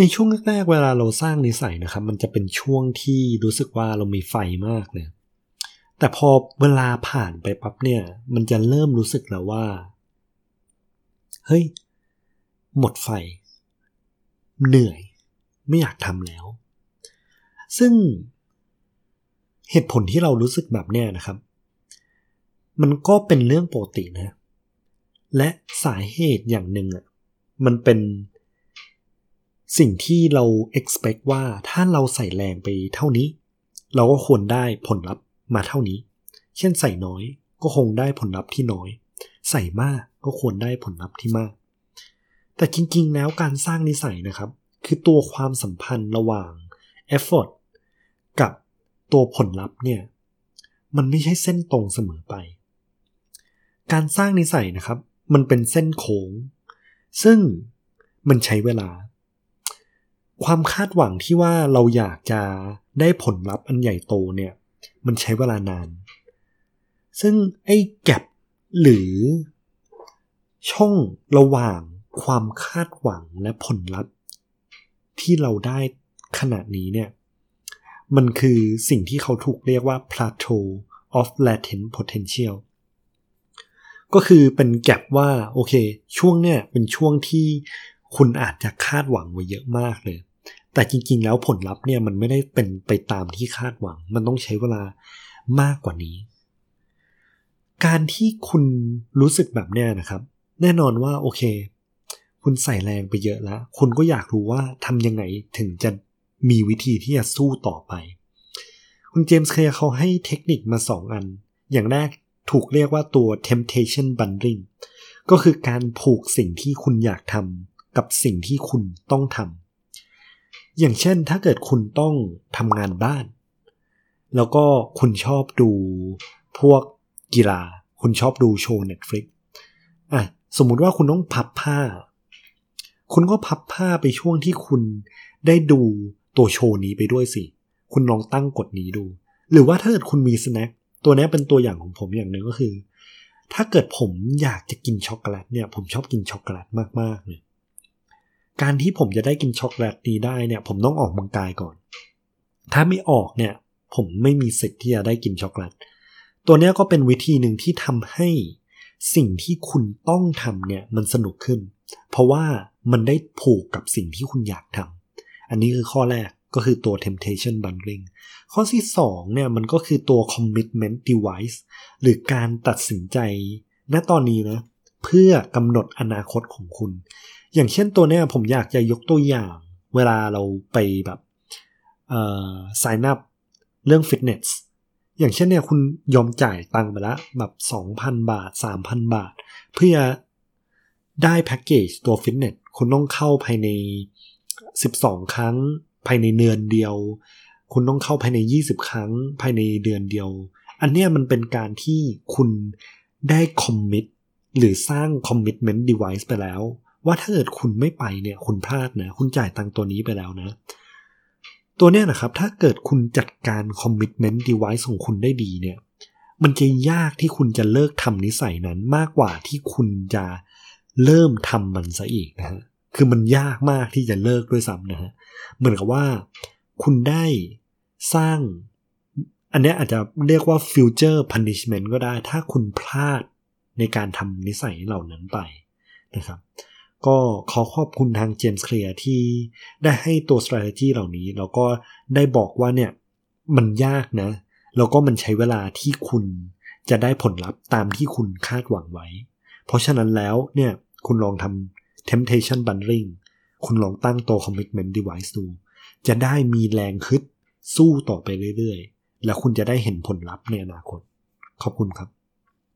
ในช่วงแรกๆเวลาเราสร้างนิสัยนะครับ มันจะเป็นช่วงที่รู้สึกว่าเรามีไฟมากเลย แต่พอเวลาผ่านไปปั๊บเนี่ย มันจะเริ่มรู้สึกแล้วว่า เฮ้ย หมดไฟ เหนื่อย ไม่อยากทำแล้ว ซึ่งเหตุผลที่เรารู้สึกแบบเนี้ยนะครับ มันก็เป็นเรื่องปกตินะ และสาเหตุอย่างหนึ่งอะ มันเป็น สิ่งที่เรา expect ว่าถ้าเราใส่แรงไปเท่านี้ เราก็ควรได้ผลลัพธ์มาเท่านี้ เช่นใส่น้อยก็คงได้ผลลัพธ์ที่น้อย ใส่มากก็ควรได้ผลลัพธ์ที่มาก แต่จริงๆ แล้วการสร้างนิสัยนะครับ คือตัวความสัมพันธ์ระหว่าง effort กับตัวผลลัพธ์เนี่ยมันไม่ใช่เส้นตรงเสมอไป การสร้างนิสัยนะครับ มันเป็นเส้นโค้ง ซึ่งมันใช้เวลา ความคาดหวังที่ว่าเราอยากจะได้ผลลัพธ์อันใหญ่โตเนี่ย มันใช้เวลานาน ซึ่งไอ้แกลบหรือช่องระหว่างความคาดหวังและผลลัพธ์ ที่เราได้ขนาดนี้เนี่ย มันคือสิ่งที่เขาถูกเรียกว่า plateau of latent potential ก็คือเป็นแกลบว่า โอเค ช่วงเนี่ยเป็นช่วงที่คุณอาจจะคาดหวังไว้เยอะมากเลย แต่จริง ๆ แล้วผลลัพธ์เนี่ยมันไม่ได้เป็นไปตามที่คาดหวัง มันต้องใช้เวลามากกว่านี้ การที่คุณรู้สึกแบบเนี้ยนะครับ แน่นอนว่าโอเค คุณใส่แรงไปเยอะแล้ว คุณก็อยากรู้ว่าทำยังไงถึงจะมีวิธีที่จะสู้ต่อไป คุณเจมส์เคลียร์เขาให้เทคนิคมาสองอัน อย่างแรกถูกเรียกว่าตัว temptation bundling ก็คือการผูกสิ่งที่คุณอยากทำกับสิ่งที่คุณต้องทำ อย่างเช่นถ้าเกิดคุณต้องทำงานบ้าน แล้วก็คุณชอบดูพวกกีฬา คุณชอบดูโชว์ Netflix อะสมมุติว่าคุณต้องพับผ้า คุณก็พับผ้าไปช่วงที่คุณได้ดูตัวโชว์นี้ไปด้วยสิ คุณลองตั้งกฎนี้ดู หรือว่าถ้าเกิดคุณมีสแน็คตัวนี้เป็นตัวอย่างของผมอย่างหนึ่งก็คือ ถ้าเกิดผมอยากจะกินช็อกโกแลตเนี่ย ผมชอบกินช็อกโกแลตมากๆเลย การที่ผมจะได้กินช็อกโกแลตดีได้เนี่ย ผมต้องออกกำลังกายก่อน ถ้าไม่ออกเนี่ย ผมไม่มีสิทธิ์ที่จะได้กินช็อกโกแลตตัวนี้ก็เป็นวิธีหนึ่งที่ทำให้สิ่งที่คุณต้องทำเนี่ยมันสนุกขึ้น เพราะว่ามันได้ผูกกับสิ่งที่คุณอยากทำอันนี้คือข้อแรกก็คือตัว temptation bundling ข้อที่2เนี่ยมันก็คือตัว commitment device หรือการตัดสินใจณตอนนี้นะเพื่อกำหนดอนาคตของคุณ อย่างเช่นตัวเนี้ยผมอยากจะยกตัวอย่าง เวลาเราไปแบบเอ่อ sign up เรื่องฟิตเนสอย่างเช่นเนี่ยคุณยอมจ่ายตังค์ไปแล้วแบบ 2,000 บาท 3,000 บาท เพื่อได้แพ็กเกจตัวฟิตเนสคุณต้องเข้าภายใน 12 ครั้ง ภายในเดือนเดียว คุณต้องเข้าภายใน 20 ครั้ง ภายในเดือนเดียว อันเนี้ยมันเป็นการที่คุณได้คอมมิตหรือสร้างคอมมิตเมนต์ดีไวซ์ไปแล้ว ว่าถ้าเกิดคุณไม่ไปเนี่ยคุณพลาดนะคุณจ่ายตังตัวนี้ไปแล้วนะ ตัวเนี้ยนะครับ ถ้าเกิดคุณจัดการคอมมิชเมนต์ดีไวซ์ของคุณได้ดีเนี่ย มันจะยากที่คุณจะเลิกทำนิสัยนั้นมากกว่าที่คุณจะเริ่มทำมันซะอีกนะฮะคือมันยากมากที่จะเลิกด้วยซ้ำนะฮะเหมือนกับว่าคุณได้สร้าง อันนี้อาจจะเรียกว่า future punishment ก็ได้ ถ้าคุณพลาดในการทำนิสัยเหล่านั้นไปนะครับ ก็ขอขอบคุณทางเจมส์เคลียร์ที่ได้ให้ตัว strategy เหล่านี้ แล้วก็ได้บอกว่าเนี่ยมันยากนะ แล้วก็มันใช้เวลาที่คุณจะได้ผลลัพธ์ตามที่คุณคาดหวังไว้ เพราะฉะนั้นแล้วเนี่ยคุณลองทำ temptation bundling คุณลองตั้งตัว commitment device ดู จะได้มีแรงคึดสู้ต่อไปเรื่อยๆ แล้วคุณจะได้เห็นผลลัพธ์ในอนาคต ขอบคุณครับ